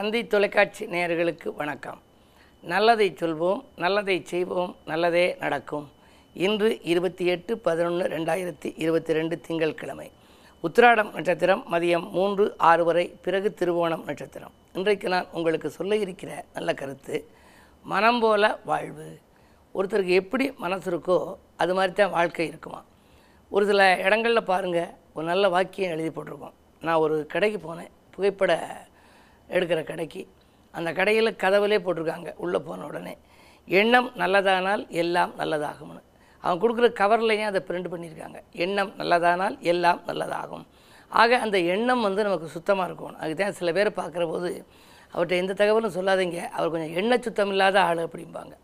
தந்தி தொலைக்காட்சி நேயர்களுக்கு வணக்கம். நல்லதை சொல்வோம் நல்லதை செய்வோம் நல்லதே நடக்கும். இன்று இருபத்தி எட்டு பதினொன்று ரெண்டாயிரத்தி இருபத்தி ரெண்டு திங்கட்கிழமை உத்திராடம் நட்சத்திரம் மதியம் மூன்று ஆறு வரை பிறகு திருவோணம் நட்சத்திரம். இன்றைக்கு நான் உங்களுக்கு சொல்ல இருக்கிற நல்ல கருத்து மனம் போல வாழ்வு. ஒருத்தருக்கு எப்படி மனசு இருக்கோ அது மாதிரி தான் வாழ்க்கை இருக்குமா ஒரு சில இடங்களில் பாருங்கள் ஒரு நல்ல வாக்கியம் எழுதி போட்டிருக்கோம். நான் ஒரு கடைக்கு போனேன் புகைப்பட எடுக்கிற கடைக்கு. அந்த கடையில் கதவுலே போட்டிருக்காங்க உள்ளே போன உடனே. எண்ணம் நல்லதானால் எல்லாம் நல்லதாகும்னு. அவன் கொடுக்குற கவர்லையும் அதை பிரிண்ட் பண்ணியிருக்காங்க. எண்ணம் நல்லதானால் எல்லாம் நல்லதாகும். ஆக அந்த எண்ணம் வந்து நமக்கு சுத்தமாக இருக்கணும். அதுதான் சில பேர் பார்க்குற போது அவர்கிட்ட எந்த தகவலும் சொல்லாதீங்க. அவர் கொஞ்சம் எண்ண சுத்தம் இல்லாத ஆள் அப்படிம்பாங்க.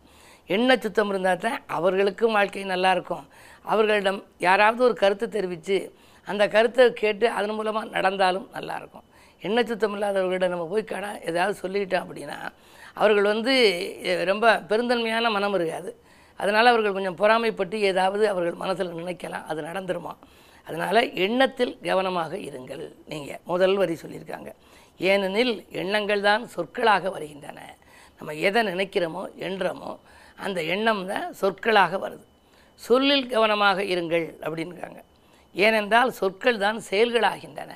எண்ண சுத்தம் இருந்தால் தான் அவர்களுக்கும் வாழ்க்கை நல்லாயிருக்கும் அவர்களிடம் யாராவது ஒரு கருத்து தெரிவித்து அந்த கருத்தை கேட்டு அதன் மூலமாக நடந்தாலும் நல்லாயிருக்கும் எண்ண சுத்தம் இல்லாதவர்களிடம் நம்ம போய் கடை ஏதாவது சொல்லிக்கிட்டோம் அப்படின்னா அவர்கள் வந்து ரொம்ப பெருந்தன்மையான மனம் இருக்காது. அதனால் அவர்கள் கொஞ்சம் பொறாமைப்பட்டு ஏதாவது அவர்கள் மனசில் நினைக்கலாம் அது நடந்துருமா? அதனால் எண்ணத்தில் கவனமாக இருங்கள். நீங்கள் முதல் வரி சொல்லியிருக்காங்க. ஏனெனில் எண்ணங்கள் தான் சொற்களாக வருகின்றன. நம்ம எதை நினைக்கிறோமோ எண்ணுறோமோ அந்த எண்ணம் தான் சொற்களாக வருது. சொல்லில் கவனமாக இருங்கள் அப்படின்றாங்க ஏனென்றால் சொற்கள் தான் செயல்களாகின்றன.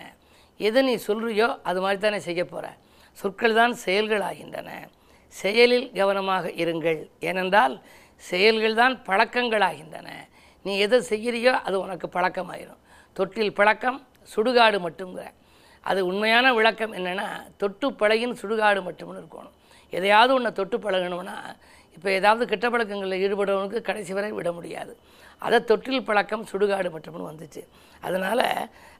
எது நீ சொல்கிறியோ அது மாதிரி தானே செய்ய போகிற சொற்கள் தான் செயல்களாகின்றன. செயலில் கவனமாக இருங்கள். ஏனென்றால் செயல்கள் தான் பழக்கங்களாகின்றன. நீ எதை செய்கிறியோ அது உனக்கு பழக்கமாயிரும். தொட்டில் பழக்கம் சுடுகாடு மட்டுங்கிற அது உண்மையான விளக்கம் என்னென்னா தொட்டு பழகின் சுடுகாடு மட்டும்னு இருக்கணும். எதையாவது ஒன்றை தொட்டு பழகணும்னா இப்போ ஏதாவது கெட்ட பழக்கங்களில் ஈடுபடுறவனுக்கு கடைசி வரை விட முடியாது. அதை தொட்டில் பழக்கம் சுடுகாடு மட்டும்னு வந்துச்சு. அதனால்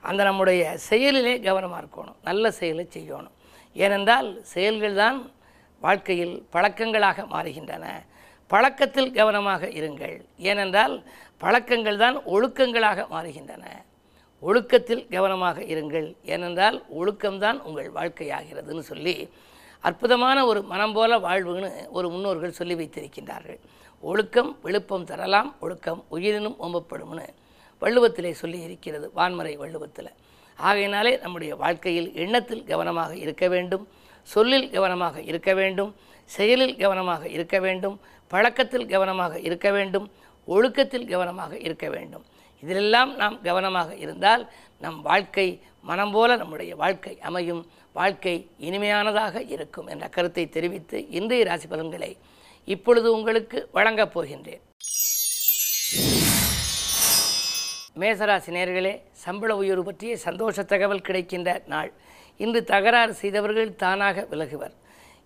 அந்த நம்முடைய செயலிலே கவனமாக இருக்கணும். நல்ல செயலை செய்யணும். ஏனென்றால் செயல்கள் தான் வாழ்க்கையில் பழக்கங்களாக மாறுகின்றன. பழக்கத்தில் கவனமாக இருங்கள். ஏனென்றால் பழக்கங்கள் தான் ஒழுக்கங்களாக மாறுகின்றன. ஒழுக்கத்தில் கவனமாக இருங்கள். ஏனென்றால் ஒழுக்கம்தான் உங்கள் வாழ்க்கையாகிறதுன்னு சொல்லி அற்புதமான ஒரு மனம் போல வாழ்வுன்னு ஒரு முன்னோர்கள் சொல்லி வைத்திருக்கின்றார்கள். ஒழுக்கம் விழுப்பம் தரலாம் ஒழுக்கம் உயிரினும் ஓம்பப்படும்னு வள்ளுவத்திலே சொல்லி இருக்கிறது வான்மறை வள்ளுவத்தில். ஆகையினாலே நம்முடைய வாழ்க்கையில் எண்ணத்தில் கவனமாக இருக்க வேண்டும் சொல்லில் கவனமாக இருக்க வேண்டும் செயலில் கவனமாக இருக்க வேண்டும் பழக்கத்தில் கவனமாக இருக்க வேண்டும் ஒழுக்கத்தில் கவனமாக இருக்க வேண்டும். இதிலெல்லாம் நாம் கவனமாக இருந்தால் நம் வாழ்க்கை மனம் போல நம்முடைய வாழ்க்கை அமையும். வாழ்க்கை இனிமையானதாக இருக்கும் என்ற கருத்தை தெரிவித்து இன்றைய ராசி பலன்களை இப்பொழுது உங்களுக்கு வழங்கப் போகின்றேன். மேசராசி நேர்களே சம்பள உயர்வு பற்றிய சந்தோஷ தகவல் கிடைக்கின்ற நாள். இன்று தகராறு செய்தவர்கள் தானாக விலகுவர்.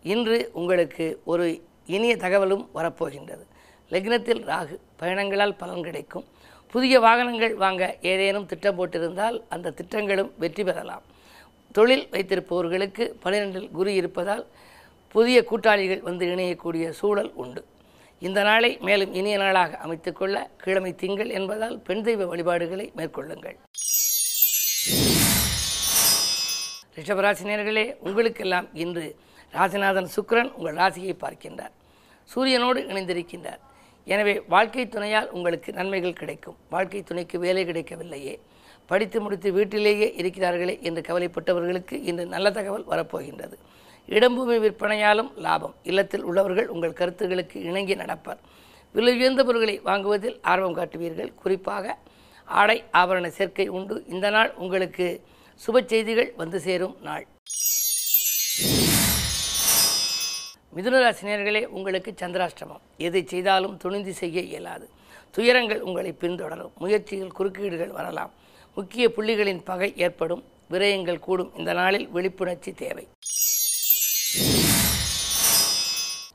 இன்று உங்களுக்கு ஒரு இனிய தகவலும் வரப்போகின்றது. லக்னத்தில் ராகு பயணங்களால் பலன் கிடைக்கும். புதிய வாகனங்கள் வாங்க ஏதேனும் திட்டம் போட்டிருந்தால் அந்த திட்டங்களும் வெற்றி பெறலாம். தொழில் வைத்திருப்பவர்களுக்கு பன்னிரெண்டில் குரு இருப்பதால் புதிய கூட்டாளிகள் வந்து இணையக்கூடிய சூழல் உண்டு. இந்த நாளை மேலும் இனிய நாளாக அமைத்துக்கொள்ள கிழமை திங்கள் என்பதால் பெண் தெய்வ வழிபாடுகளை மேற்கொள்ளுங்கள். ரிஷபராசினியர்களே உங்களுக்கெல்லாம் இன்று ராசிநாதன் சுக்கரன் உங்கள் ராசியை பார்க்கின்றார். சூரியனோடு இணைந்திருக்கின்றார். எனவே வாழ்க்கை துணையால் உங்களுக்கு நன்மைகள் கிடைக்கும். வாழ்க்கை துணைக்கு வேலை கிடைக்கவில்லையே. படித்து முடித்து வீட்டிலேயே இருக்கிறார்களே என்று கவலைப்பட்டவர்களுக்கு இன்று நல்ல தகவல் வரப்போகின்றது. இடம்பூமி விற்பனையாலும் லாபம். இல்லத்தில் உள்ளவர்கள் உங்கள் கருத்துகளுக்கு இணங்கி நடப்பர். விலை உயர்ந்த பொருட்களை வாங்குவதில் ஆர்வம் காட்டுவீர்கள். குறிப்பாக ஆடை ஆபரண சேர்க்கை உண்டு. இந்த நாள் உங்களுக்கு சுப செய்திகள் வந்து சேரும் நாள். மிதுனராசினியர்களே உங்களுக்கு சந்திராஷ்டமம். எதை செய்தாலும் துணிந்து செய்ய இயலாது. துயரங்கள் உங்களை பின்தொடரும். முயற்சியில் குறுக்கீடுகள் வரலாம். முக்கிய புள்ளிகளின் பகை ஏற்படும் விரயங்கள் கூடும். இந்த நாளில் விழிப்புணர்ச்சி தேவை.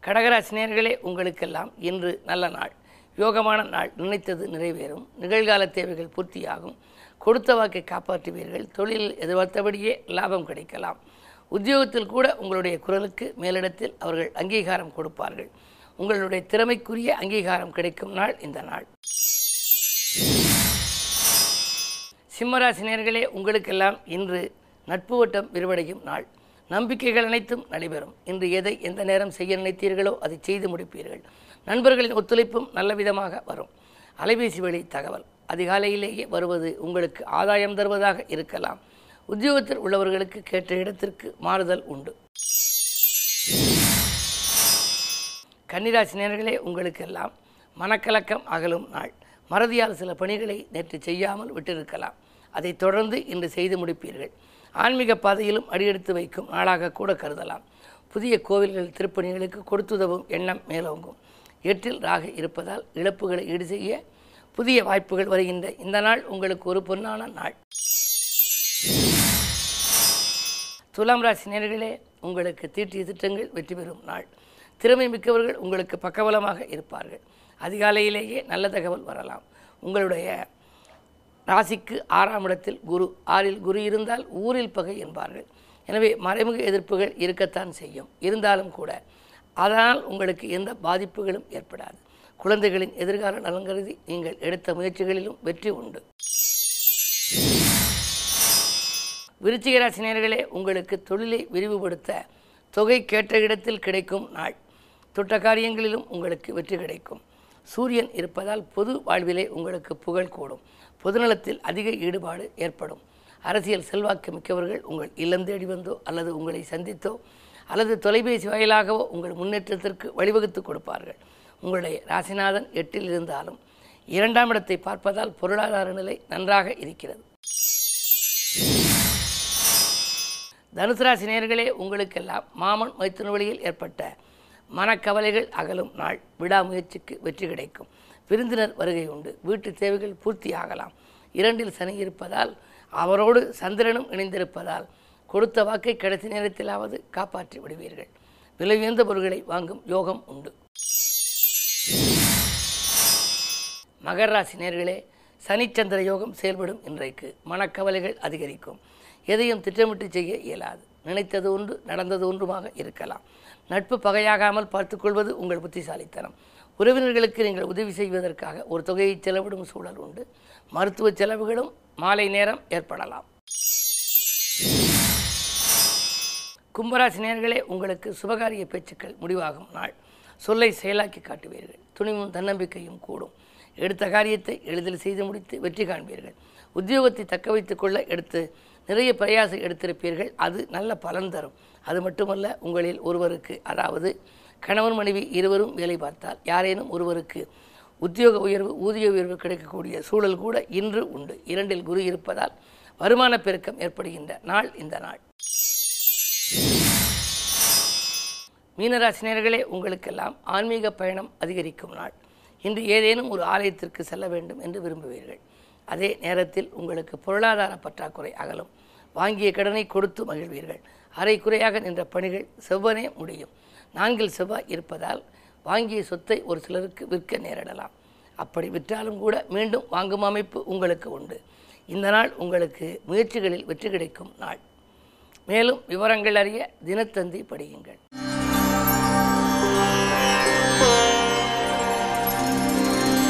கடகராசினியர்களே உங்களுக்கெல்லாம் இன்று நல்ல நாள். யோகமான நாள் நினைத்தது நிறைவேறும். நிகழ்கால தேவைகள் பூர்த்தியாகும். கொடுத்த வாக்கை காப்பாற்றுவீர்கள். தொழிலில் எதிர்பார்த்தபடியே லாபம் கிடைக்கலாம். உத்தியோகத்தில் கூட உங்களுடைய குரலுக்கு மேலிடத்தில் அவர்கள் அங்கீகாரம் கொடுப்பார்கள். உங்களுடைய திறமைக்குரிய அங்கீகாரம் கிடைக்கும் நாள் இந்த நாள். சிம்மராசினியர்களே உங்களுக்கெல்லாம் இன்று நட்பு வட்டம் விரிவடையும் நாள். நம்பிக்கைகள் அனைத்தும் நடைபெறும். இன்று எதை எந்த நேரம் செய்ய நினைத்தீர்களோ அதை செய்து முடிப்பீர்கள். நண்பர்களின் ஒத்துழைப்பும் நல்ல விதமாக வரும். அலைபேசி வழி தகவல். அதிகாலையிலேயே வருவது உங்களுக்கு ஆதாயம் தருவதாக இருக்கலாம். உத்தியோகத்தில் உள்ளவர்களுக்கு கேட்ட இடத்திற்கு மாறுதல் உண்டு. கன்னிராசி நேர்களே உங்களுக்கெல்லாம் மனக்கலக்கம் அகலும் நாள். மறதியால் சில பணிகளை நேற்று செய்யாமல் விட்டிருக்கலாம். அதைத் தொடர்ந்து இன்று செய்து முடிப்பீர்கள். ஆன்மீக பாதையிலும் அடியெடுத்து வைக்கும் நாளாக கூட கருதலாம். புதிய கோவில்கள் திருப்பணிகளுக்கு கொடுத்துதவும் எண்ணம் மேலோங்கும். எட்டில் ராக இருப்பதால் இழப்புகளை ஈடு செய்ய புதிய வாய்ப்புகள் வருகின்ற இந்த நாள் உங்களுக்கு ஒரு பொன்னான நாள். துலாம் ராசி நேர்களே உங்களுக்கு தீட்டிய திட்டங்கள் வெற்றி பெறும் நாள். திறமை மிக்கவர்கள் உங்களுக்கு பக்கபலமாக இருப்பார்கள். அதிகாலையிலேயே நல்ல தகவல் வரலாம். உங்களுடைய ராசிக்கு ஆறாம் இடத்தில் குரு. ஆறில் குரு இருந்தால் ஊரில் பகை என்பார்கள். எனவே மறைமுக எதிர்ப்புகள் இருக்கத்தான் செய்யும். இருந்தாலும் கூட அதனால் உங்களுக்கு எந்த பாதிப்புகளும் ஏற்படாது. குழந்தைகளின் எதிர்கால நலன் கருதி நீங்கள் எடுத்த முயற்சிகளிலும் வெற்றி உண்டு. விருச்சிக ராசி உங்களுக்கு தொழிலை விரிவுபடுத்த தொகை கேட்ட இடத்தில் கிடைக்கும் நாள். தொட்ட காரியங்களிலும் உங்களுக்கு வெற்றி கிடைக்கும். சூரியன் இருப்பதால் பொது வாழ்விலே உங்களுக்கு புகழ் கூடும். பொதுநலத்தில் அதிக ஈடுபாடு ஏற்படும். அரசியல் செல்வாக்கு மிக்கவர்கள் உங்கள் இல்லம் தேடி வந்தோ அல்லது உங்களை சந்தித்தோ அல்லது தொலைபேசி வாயிலாகவோ உங்கள் முன்னேற்றத்திற்கு வழிவகுத்து கொடுப்பார்கள். உங்களுடைய ராசிநாதன் எட்டில் இருந்தாலும் இரண்டாம் இடத்தை பார்ப்பதால் பொருளாதார நிலை நன்றாக இருக்கிறது. தனுசு ராசி நேர்களே உங்களுக்கெல்லாம் மாமன் மைத்துன வழியில் ஏற்பட்ட மனக்கவலைகள் அகலும் நாள். விடாமுயற்சிக்கு வெற்றி கிடைக்கும். விருந்தினர் வருகை உண்டு. வீட்டு தேவைகள் பூர்த்தி ஆகலாம். இரண்டில் சனி இருப்பதால் அவரோடு சந்திரனும் இணைந்திருப்பதால் கொடுத்த வாக்கை கடைசி நேரத்திலாவது காப்பாற்றி விடுவீர்கள். விலை உயர்ந்த பொருட்களை வாங்கும் யோகம் உண்டு. மகர ராசி நேர்களே சனிச்சந்திர யோகம் செயல்படும் இன்றைக்கு. மனக்கவலைகள் அதிகரிக்கும். எதையும் திட்டமிட்டு செய்ய இயலாது. நினைத்தது ஒன்று நடந்தது ஒன்றுமாக இருக்கலாம். நட்பு பகையாகாமல் பார்த்துக்கொள்வது உங்கள் புத்திசாலித்தனம். உறவினர்களுக்கு நீங்கள் உதவி செய்வதற்காக ஒரு தொகையை செலவிடும் சூழல் உண்டு. மருத்துவ செலவுகளும் மாலை நேரம் ஏற்படலாம். கும்பராசி நேர்களே உங்களுக்கு சுபகாரிய பேச்சுக்கள் முடிவாகும் நாள். சொல்லை செயலாக்கி காட்டுவீர்கள். துணிவும் தன்னம்பிக்கையும் கூடும். எடுத்த காரியத்தை எளிதில் செய்து முடித்து வெற்றி காண்பீர்கள். உத்தியோகத்தை தக்க வைத்துக் கொள்ள எடுத்து நிறைய பிரயாசம் எடுத்திருப்பீர்கள். அது நல்ல பலன் தரும். அது மட்டுமல்ல உங்களில் ஒருவருக்கு அதாவது கணவன் மனைவி இருவரும் வேலை பார்த்தால் யாரேனும் ஒருவருக்கு உத்தியோக உயர்வு ஊதிய உயர்வு கிடைக்கக்கூடிய சூழல் கூட இன்று உண்டு. இரண்டில் குரு இருப்பதால் வருமான பெருக்கம் ஏற்படுகின்ற நாள் இந்த நாள். மீனராசினியர்களே உங்களுக்கெல்லாம் ஆன்மீக பயணம் அதிகரிக்கும் நாள். இன்று ஏதேனும் ஒரு ஆலயத்திற்கு செல்ல வேண்டும் என்று விரும்புவீர்கள். அதே நேரத்தில் உங்களுக்கு பொருளாதார பற்றாக்குறை அகலும். வாங்கிய கடனை கொடுத்து மகிழ்வீர்கள். அரை குறையாக நின்ற பணிகள் செவ்வனே முடியும். நான்கில் செவ்வாய் இருப்பதால் வாங்கிய சொத்தை ஒரு சிலருக்கு விற்க நேரிடலாம். அப்படி விற்றாலும் கூட மீண்டும் வாங்கும் அமைப்பு உங்களுக்கு உண்டு. இந்த நாள் உங்களுக்கு முயற்சிகளில் வெற்றி கிடைக்கும் நாள். மேலும் விவரங்கள் அறிய தினத்தந்தி படியுங்கள்.